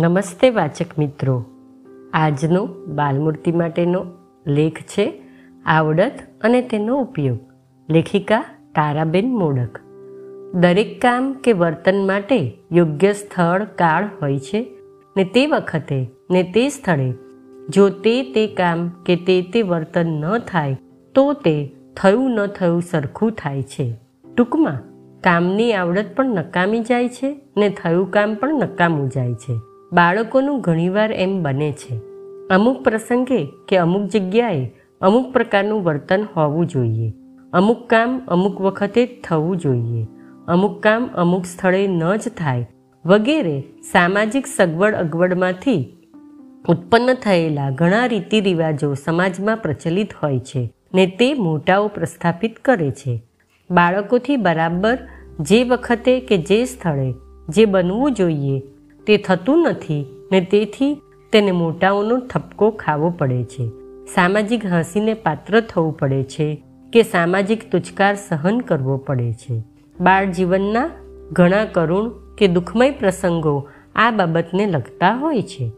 નમસ્તે વાચક મિત્રો. આજનો બાલમૂર્તિ માટેનો લેખ છે આવડત અને તેનો ઉપયોગ. લેખિકા તારાબેન મોડક. દરેક કામ કે વર્તન માટે યોગ્ય સ્થળ, કાળ હોય છે ને તે વખતે ને તે સ્થળે. જો તે તે કામ કે તે તે વર્તન ન થાય, તો તે થયું ન થયું સરખું થાય છે. ટૂંકમાં, કામની આવડત પણ નકામી જાય છે ને થયું કામ પણ નકામું જાય છે. બાળકોનું ઘણીવાર એમ બને છે. અમુક પ્રસંગે કે અમુક જગ્યાએ અમુક પ્રકારનું વર્તન હોવું જોઈએ. અમુક કામ અમુક વખતે જ થવું જોઈએ. અમુક કામ અમુક સ્થળે ન જ થાય. વગેરે સામાજિક સગવડ અગવડમાંથી ઉત્પન્ન થયેલા ઘણા રીતિ રિવાજો સમાજમાં પ્રચલિત હોય છે ને તે મોટાઓ પ્રસ્થાપિત કરે છે. બાળકોથી બરાબર જે વખતે કે જે સ્થળે જે બનવું જોઈએ તે થતું નથી ને તેથી તેને મોટાઓનો ઠપકો ખાવો પડે છે. સામાજિક હસીને પાત્ર થવું પડે છે કે સામાજિક તુચકાર સહન કરવો પડે છે. બાળ જીવનના ઘણા કરુણ કે દુઃખમય પ્રસંગો આ બાબતને લગતા હોય છે.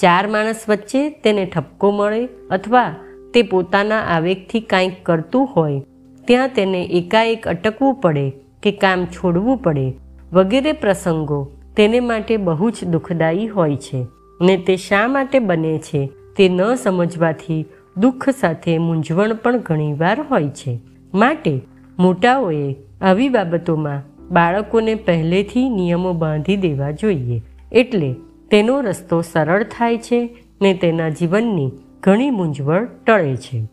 ચાર માણસ વચ્ચે તેને ઠપકો મળે અથવા તે પોતાના આવેગથી કાંઈક કરતું હોય, ત્યાં તેને એકાએક અટકવું પડે કે કામ છોડવું પડે વગેરે પ્રસંગો તેને માટે બહુ જ દુઃખદાયી હોય છે ને તે શા માટે બને છે તે ન સમજવાથી દુઃખ સાથે મૂંઝવણ પણ ઘણીવાર હોય છે. માટે મોટાઓએ આવી બાબતોમાં બાળકોને પહેલેથી નિયમો બાંધી દેવા જોઈએ. એટલે તેનો રસ્તો સરળ થાય છે ને તેના જીવનની ઘણી મૂંઝવણ ટળે છે.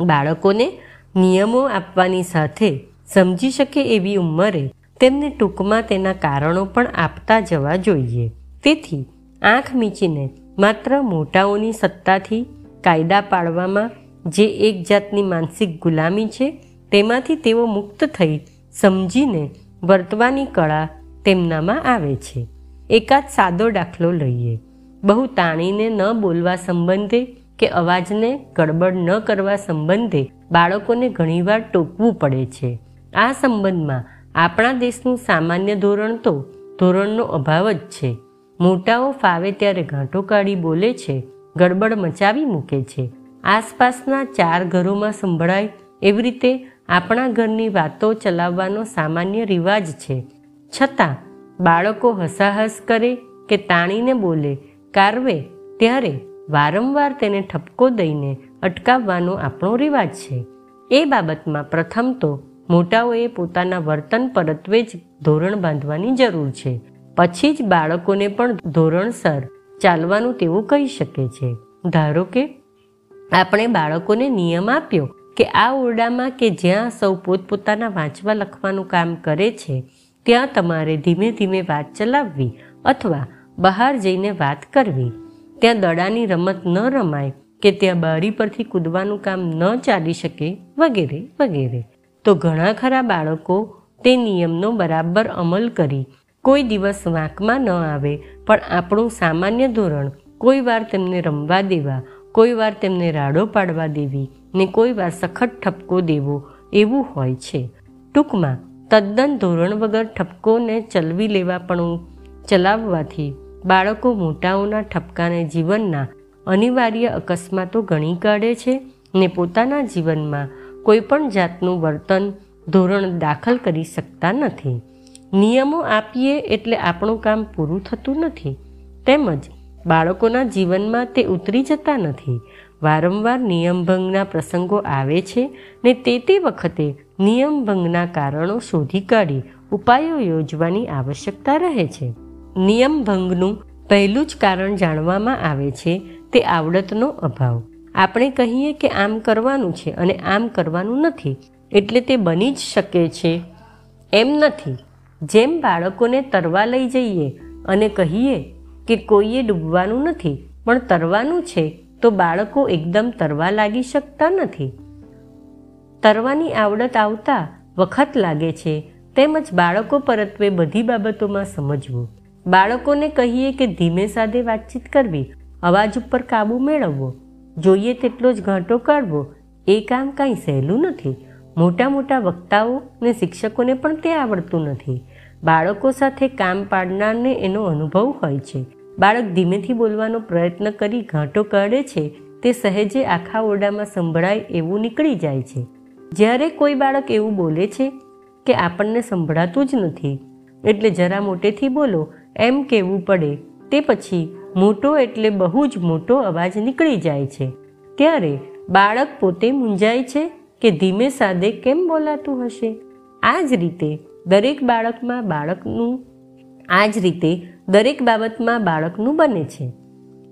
બાળકોને નિયમો આપવાની સાથે સમજી શકે એવી ઉંમરે તેમને ટૂંકમાં તેના કારણો પણ આપતા જવા જોઈએ. તેથી, આંખ મીચીને માત્ર મોટાઓની સત્તાથી કાયદા પાડવામાં જે એક જાતની માનસિક ગુલામી છે, તેમાંથી તેઓ મુક્ત થઈ સમજીને વર્તવાની કળા તેમનામાં આવે છે. એકાદ સાદો દાખલો લઈએ. બહુ તાણીને ન બોલવા સંબંધે કે અવાજને ગડબડ ન કરવા સંબંધે બાળકોને ઘણીવાર ટોકવું પડે છે. આ સંબંધમાં આપણા દેશનું સામાન્ય ધોરણ તો ધોરણનો અભાવ જ છે. મોટાઓ ફાવે ત્યારે ઘાંટો કાઢી બોલે છે, ગડબડ મચાવી મૂકે છે. આસપાસના ચાર ઘરોમાં સંભળાય એવી રીતે આપણા ઘરની વાતો ચલાવવાનો સામાન્ય રિવાજ છે. છતાં બાળકો હસાહસ કરે કે તાણીને બોલે, કારવે ત્યારે વારંવાર તેને ઠપકો દઈને અટકાવવાનો આપણો રિવાજ છે. એ બાબતમાં પ્રથમ તો મોટાઓએ પોતાના વર્તન પરત્વે જ ધોરણ બાંધવાની જરૂર છે. પછી જ બાળકોને પણ ધોરણસર ચાલવાનું તેવું કહી શકે છે. ધારો કે, આપણે બાળકોને નિયમ આપ્યો કે આ ઓરડામાં કે જ્યાં સૌ પોતપોતાના વાંચવા લખવાનું કામ કરે છે, ત્યાં તમારે ધીમે ધીમે વાત ચલાવવી અથવા બહાર જઈને વાત કરવી. ત્યાં દડાની રમત ન રમાય કે ત્યાં બારી પરથી કૂદવાનું કામ ન ચાલી શકે વગેરે વગેરે. તો ઘણા ખરા બાળકો તે નિયમનો બરાબર અમલ કરી. કોઈ દિવસ વાંકમાં ન આવે, પણ આપણું સામાન્ય ધોરણ કોઈ વાર તેમને રમવા દેવા, કોઈ વાર તેમને રાડો પાડવા દેવી ને કોઈ વાર સખત ઠપકો દેવો એવું હોય છે. ટૂંકમાં, તદ્દન ધોરણ વગર ઠપકોને ચલવી લેવા પણ ચલાવવાથી બાળકો મોટાઓના ઠપકાને જીવનના અનિવાર્ય અકસ્માતો ગણી કાઢે છે ને પોતાના જીવનમાં કોઈપણ જાતનું વર્તન ધોરણ દાખલ કરી શકતા નથી. નિયમો આપીએ એટલે આપણું કામ પૂરું થતું નથી. તેમજ બાળકોના જીવનમાં તે ઉતરી જતા નથી. વારંવાર નિયમભંગના પ્રસંગો આવે છે ને તે તે વખતે નિયમભંગના કારણો શોધી કાઢી ઉપાયો યોજવાની આવશ્યકતા રહે છે. નિયમભંગનું પહેલું જ કારણ જાણવામાં આવે છે તે આવડતનો અભાવ. આપણે કહીએ કે આમ કરવાનું છે અને આમ કરવાનું નથી. એટલે તે બની જ શકે છે. એમ નથી. જેમ બાળકોને તરવા લઈ જઈએ અને કહીએ કે કોઈએ ડૂબવાનું નથી, પણ તરવાનું છે, તો બાળકો એકદમ તરવા લાગી શકતા નથી. તરવાની આવડત આવતા વખત લાગે છે. તેમજ બાળકો પરત્વે બધી બાબતોમાં સમજવું. બાળકોને કહીએ કે ધીમે સાદે વાતચીત કરવી, અવાજ ઉપર કાબુ મેળવવો જોઈએ તેટલો જ ઘાંટો કાઢવો, એ કામ કાંઈ સહેલું નથી. મોટા મોટા વક્તાઓ ને શિક્ષકોને પણ તે આવડતું નથી. બાળકો સાથે કામ પાડનારને એનો અનુભવ હોય છે. બાળક ધીમેથી બોલવાનો પ્રયત્ન કરી ઘાંટો કાઢે છે, તે સહેજે આખા ઓરડામાં સંભળાય એવું નીકળી જાય છે. જ્યારે કોઈ બાળક એવું બોલે છે કે આપણને સંભળાતું જ નથી, એટલે જરા મોટેથી બોલો, એમ કહેવું પડે, તે પછી મોટો એટલે બહુ જ મોટો અવાજ નીકળી જાય છે. ત્યારે બાળક પોતે મૂંઝાય છે કે ધીમે સાદે કેમ બોલાતું હશે? આ જ રીતે દરેક બાળકમાં બાળકનું આ જ રીતે દરેક બાબતમાં બાળકનું બને છે.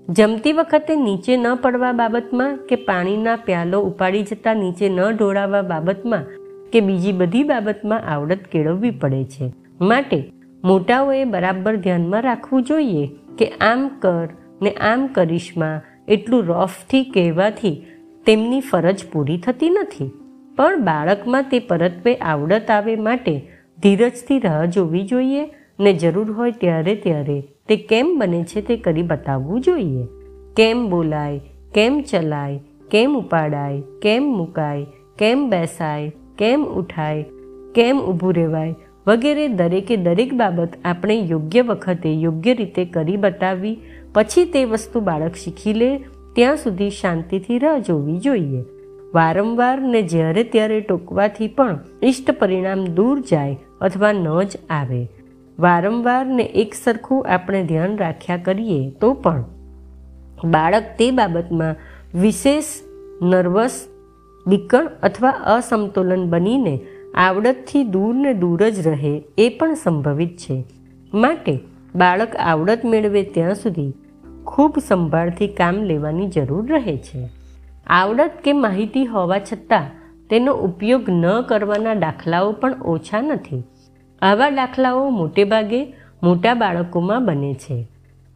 જમતી વખતે નીચે ન પડવા બાબતમાં કે પાણીના પ્યાલો ઉપાડી જતાં નીચે ન ઢોળાવવા બાબતમાં કે બીજી બધી બાબતમાં આવડત કેળવવી પડે છે. માટે મોટાઓએ બરાબર ધ્યાનમાં રાખવું જોઈએ કે આમ કર ને આમ કરીશમાં એટલું રફથી કહેવાથી તેમની ફરજ પૂરી થતી નથી. પણ બાળકમાં તે પરત્વે આવડત આવે માટે ધીરજથી રાહ જોવી જોઈએ ને જરૂર હોય ત્યારે ત્યારે તે કેમ બને છે તે કરી બતાવવું જોઈએ. કેમ બોલાય, કેમ ચલાય, કેમ ઉપાડાય, કેમ મુકાય, કેમ બેસાય, કેમ ઉઠાય, કેમ ઊભું રહેવાય વગેરે દરેકે દરેક બાબત આપણે યોગ્ય વખતે યોગ્ય રીતે કરી બતાવવી પછી તે વસ્તુ બાળક શીખી લે, ત્યાં સુધી શાંતિથી રાહ જોવી જોઈએ. વારંવાર ને જ્યારે ત્યારે ટોકવાથી પણ ઇષ્ટ પરિણામ દૂર જાય અથવા ન જ આવે. વારંવાર ને એક સરખું આપણે ધ્યાન રાખ્યા કરીએ તો પણ બાળક તે બાબતમાં વિશેષ, નર્વસ, બીકણ અથવા અસમતોલન બનીને આવડતથી દૂર ને દૂર જ રહે એ પણ સંભવિત છે. માટે બાળક આવડત મેળવે ત્યાં સુધી ખૂબ સંભાળથી કામ લેવાની જરૂર રહે છે. આવડત કે માહિતી હોવા છતાં તેનો ઉપયોગ ન કરવાના દાખલાઓ પણ ઓછા નથી. આવા દાખલાઓ મોટે ભાગે મોટા બાળકોમાં બને છે.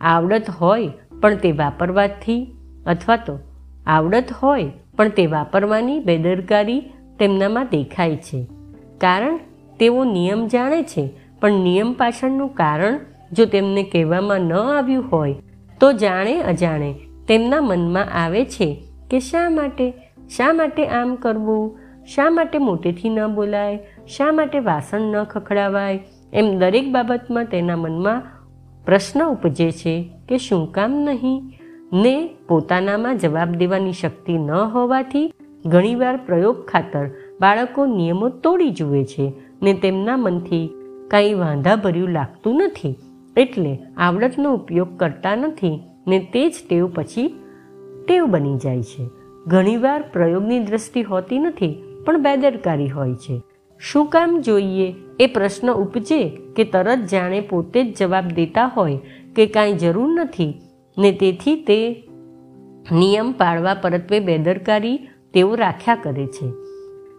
આવડત હોય પણ તે વાપરવાથી અથવા તો આવડત હોય પણ તે વાપરવાની બેદરકારી તેમનામાં દેખાય છે. કારણ તેઓ નિયમ જાણે છે, પણ નિયમ પાછળનું કારણ જો તેમને કહેવામાં ન આવ્યું હોય, તો જાણે અજાણે તેમના મનમાં આવે છે કે શા માટે? શા માટે આમ કરવું? શા માટે મોટેથી ન બોલાય? શા માટે વાસણ ન ખખડાવાય? એમ દરેક બાબતમાં તેના મનમાં પ્રશ્ન ઉપજે છે કે શું કામ નહીં? ને પોતાનામાં જવાબ દેવાની શક્તિ ન હોવાથી ઘણીવાર પ્રયોગ ખાતર બાળકો નિયમો તોડી જુએ છે ને તેમના મનથી કાંઈ વાંધાભર્યું લાગતું નથી. એટલે આવડતનો ઉપયોગ કરતા નથી ને તે જ ટેવ પછી ટેવ બની જાય છે. ઘણીવાર પ્રયોગની દ્રષ્ટિ હોતી નથી, પણ બેદરકારી હોય છે. શું કામ જોઈએ? એ પ્રશ્ન ઉપજે કે તરત જાણે પોતે જ જવાબ દેતા હોય કે કાંઈ જરૂર નથી ને તેથી તે નિયમ પાળવા પરત્વે બેદરકારી તેઓ રાખ્યા કરે છે.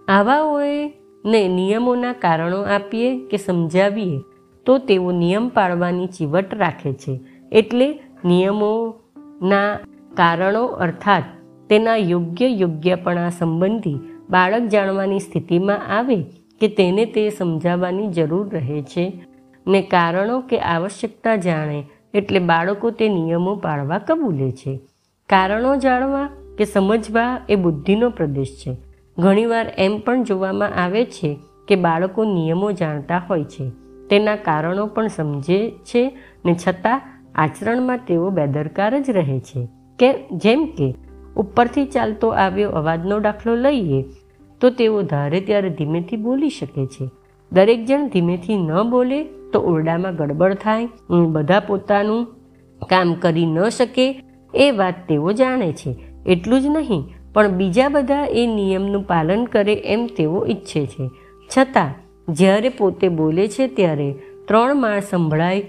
આવાઓએ ને નિયમોના કારણો આપીએ કે સમજાવીએ, તો તેઓ નિયમ પાળવાની ચીવટ રાખે છે. એટલે નિયમોના કારણો અર્થાત તેના યોગ્ય યોગ્યપણા સંબંધી બાળક જાણવાની સ્થિતિમાં આવે કે તેને તે સમજાવવાની જરૂર રહે છે ને કારણો કે આવશ્યકતા જાણે એટલે બાળકો તે નિયમો પાળવા કબૂલે છે. કારણો જાણવા કે સમજવા એ બુદ્ધિનો પ્રદેશ છે. ઘણીવાર એમ પણ જોવામાં આવે છે કે બાળકો નિયમો જાણતા હોય છે. તેના કારણો પણ સમજે છે ને છતાં આચરણમાં તેઓ બેદરકાર જ રહે છે. કે જેમ કે, ઉપરથી ચાલતો આવ્યો અવાજનો દાખલો લઈએ, તો તેઓ ધારે ત્યારે ધીમેથી બોલી શકે છે. દરેક જણ ધીમેથી ન બોલે તો ઓરડામાં ગડબડ થાય બધા પોતાનું કામ કરી ન શકે, એ વાત તેઓ જાણે છે. એટલું જ નહીં પણ બીજા બધા એ નિયમનું પાલન કરે એમ તેઓ ઈચ્છે છે. છતાં, જ્યારે પોતે બોલે છે ત્યારે ત્રણ માળ સંભળાય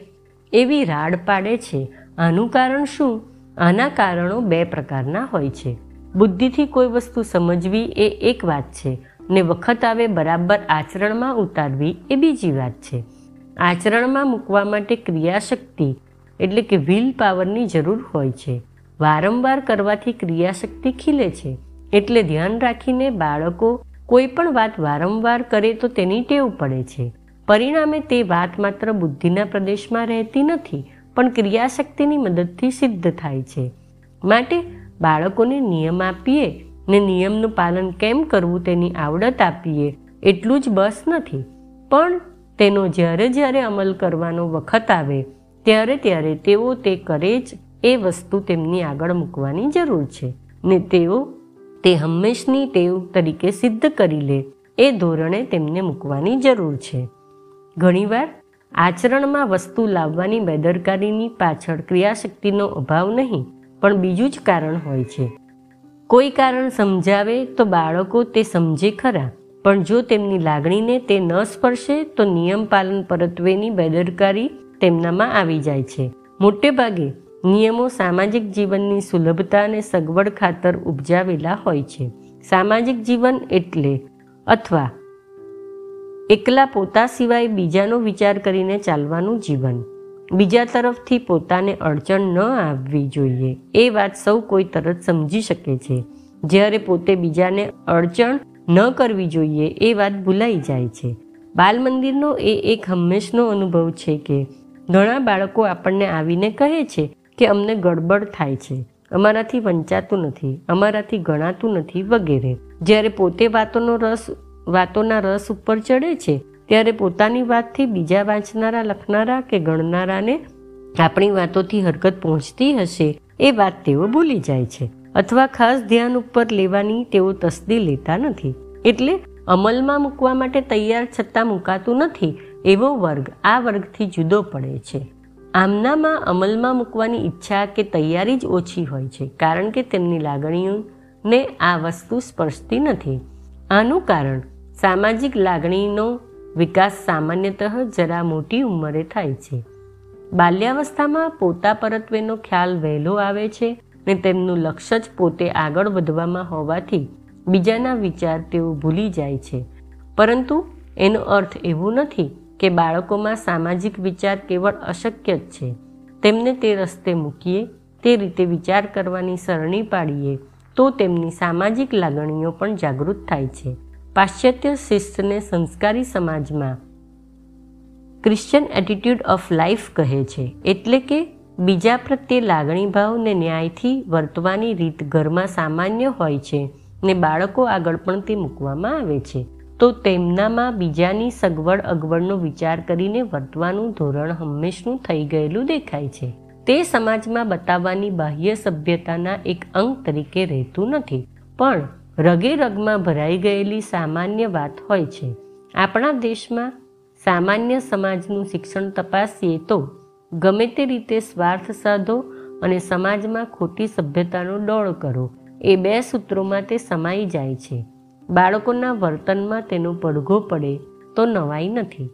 એવી રાડ પાડે છે. આનું કારણ શું? આના કારણો બે પ્રકારના હોય છે. બુદ્ધિથી કોઈ વસ્તુ સમજવી એ એક વાત છે ને વખત આવે બરાબર આચરણમાં ઉતારવી એ બીજી વાત છે. આચરણમાં મૂકવા માટે ક્રિયાશક્તિ એટલે કે વ્હીલ પાવરની જરૂર હોય છે. વારંવાર કરવાથી ક્રિયાશક્તિ ખીલે છે. એટલે ધ્યાન રાખીને બાળકો કોઈ પણ વાત વારંવાર કરે તો તેની ટેવ પડે છે. પરિણામે તે વાત માત્ર બુદ્ધિના પ્રદેશમાં રહેતી નથી, પણ ક્રિયાશક્તિની મદદથી સિદ્ધ થાય છે. માટે બાળકોને નિયમ આપીએ ને નિયમનું પાલન કેમ કરવું તેની આવડત આપીએ, એટલું જ બસ નથી. પણ તેનો જ્યારે જ્યારે અમલ કરવાનો વખત આવે, ત્યારે ત્યારે તેઓ તે કરે જ એ વસ્તુ તેમની આગળ મૂકવાની જરૂર છે ને તેઓ તે હંમેશની ટેવ તરીકે સિદ્ધ કરી લે એ ધોરણે તેમને મૂકવાની જરૂર છે. ઘણીવાર આચરણમાં વસ્તુ લાવવાની બેદરકારીની પાછળ ક્રિયાશક્તિનો અભાવ નહીં, પણ બીજું જ કારણ હોય છે. કોઈ કારણ સમજાવે તો બાળકો તે સમજે ખરા, પણ જો તેમની લાગણીને તે ન સ્પર્શે તો નિયમ પાલન પરત્વેની બેદરકારી તેમનામાં આવી જાય છે. મોટે ભાગે નિયમો સામાજિક જીવનની સુલભતા અને સગવડ ખાતર ઉપજાવેલા હોય છે. સામાજિક જીવન એટલે અથવા એકલા પોતા સિવાય બીજાનો વિચાર કરીને ચાલવાનું જીવન. બીજા તરફથી પોતાને અડચણ ન આવવી જોઈએ. એ વાત સૌ કોઈ તરત સમજી શકે છે. જ્યારે પોતે બીજાને અડચણ ન કરવી જોઈએ, એ વાત ભૂલાઈ જાય છે. બાલ મંદિરનો એ એક હંમેશનો અનુભવ છે કે ઘણા બાળકો આપણને આવીને કહે છે કે અમને ગડબડ થાય છે. અમારાથી વંચાતું નથી, અમારાથી ગણાતું નથી વગેરે. જ્યારે પોતે વાતોનો રસ, વાતોના રસ ઉપર ચડે છે, ત્યારે પોતાની વાતથી બીજા વાંચનારા, લખનારા કે ગણનારાને આપણી વાતોથી હરકત પહોંચતી હશે એ વાત તેઓ ભૂલી જાય છે. અથવા ખાસ ધ્યાન ઉપર લેવાની તેઓ તસ્દી લેતા નથી. એટલે અમલમાં મૂકવા માટે તૈયાર છતાં મૂકાતું નથી એવો વર્ગ આ વર્ગથી જુદો પડે છે. આમનામાં અમલમાં મૂકવાની ઈચ્છા કે તૈયારી જ ઓછી હોય છે, કારણ કે તેમની લાગણીઓને આ વસ્તુ સ્પર્શતી નથી. આનું કારણ, સામાજિક લાગણીનો વિકાસ સામાન્યતઃ જરા મોટી ઉંમરે થાય છે. બાલ્યાવસ્થામાં પોતા પરત્વેનો ખ્યાલ વહેલો આવે છે ને તેમનું લક્ષ્ય જ પોતે આગળ વધવામાં હોવાથી બીજાના વિચાર તેઓ ભૂલી જાય છે. પરંતુ એનો અર્થ એવું નથી કે બાળકોમાં સામાજિક વિચાર કેવળ અશક્ય જ છે. તેમને તે રસ્તે મૂકીએ, તે રીતે વિચાર કરવાની સરણી પાડીએ, તો તેમની સામાજિક લાગણીઓ પણ જાગૃત થાય છે. પાશ્ચાત્ય શિસ્તને સંસ્કારી સમાજમાં ક્રિશ્ચિયન એટીટ્યૂડ ઓફ લાઈફ કહે છે, એટલે કે બીજા પ્રત્યે લાગણી ભાવ ને ન્યાયથી વર્તવાની રીત ઘરમાં સામાન્ય હોય છે ને બાળકો આગળ પણ તે મૂકવામાં આવે છે. તો તેમનામાં બીજાની સગવડ અગવડનો વિચાર કરીને વર્તવાનું ધોરણ હંમેશનું થઈ ગયેલું દેખાય છે. તે સમાજમાં બતાવવાની બાહ્ય સભ્યતાના એક અંગ તરીકે રહેતું નથી, પણ રગે રગમાં ભરાઈ ગયેલી સામાન્ય વાત હોય છે. આપણા દેશમાં સામાન્ય સમાજનું શિક્ષણ તપાસીએ તો ગમે તે રીતે સ્વાર્થ સાધો અને સમાજમાં ખોટી સભ્યતાનો ડોળ કરો, એ બે સૂત્રોમાં તે સમાઈ જાય છે. બાળકોના વર્તનમાં તેનો પડઘો પડે તો નવાઈ નથી.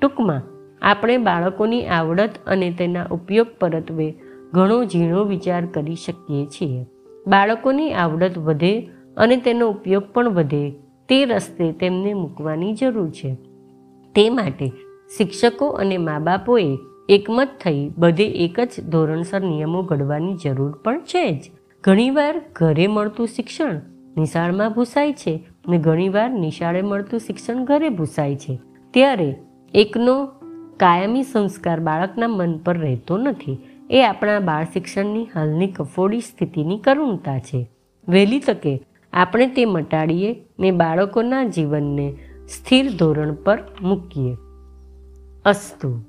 ટૂંકમાં, આપણે બાળકોની આવડત અને તેના ઉપયોગ પરત્વે ઘણો ઝીણો વિચાર કરી શકીએ છીએ. બાળકોની આવડત વધે અને તેનો ઉપયોગ પણ વધે તે રસ્તે તેમને મૂકવાની જરૂર છે. તે માટે શિક્ષકો અને મા બાપોએ એકમત થઈ બધે એક જ ધોરણસર નિયમો ઘડવાની જરૂર પણ છે જ. ઘણીવાર ઘરે મળતું શિક્ષણ નિશાળમાં ભૂસાય છે ને ઘણીવાર નિશાળે મળતું શિક્ષણ ઘરે ભૂસાય છે. ત્યારે એકનો કાયમી સંસ્કાર બાળકના મન પર રહેતો નથી. એ આપણા બાળ શિક્ષણની હાલની કફોડી સ્થિતિની કરુણતા છે. વહેલી તકે આપણે તે મટાડીએ ને બાળકોના જીવનને સ્થિર ધોરણ પર મૂકીએ. અસ્તુ.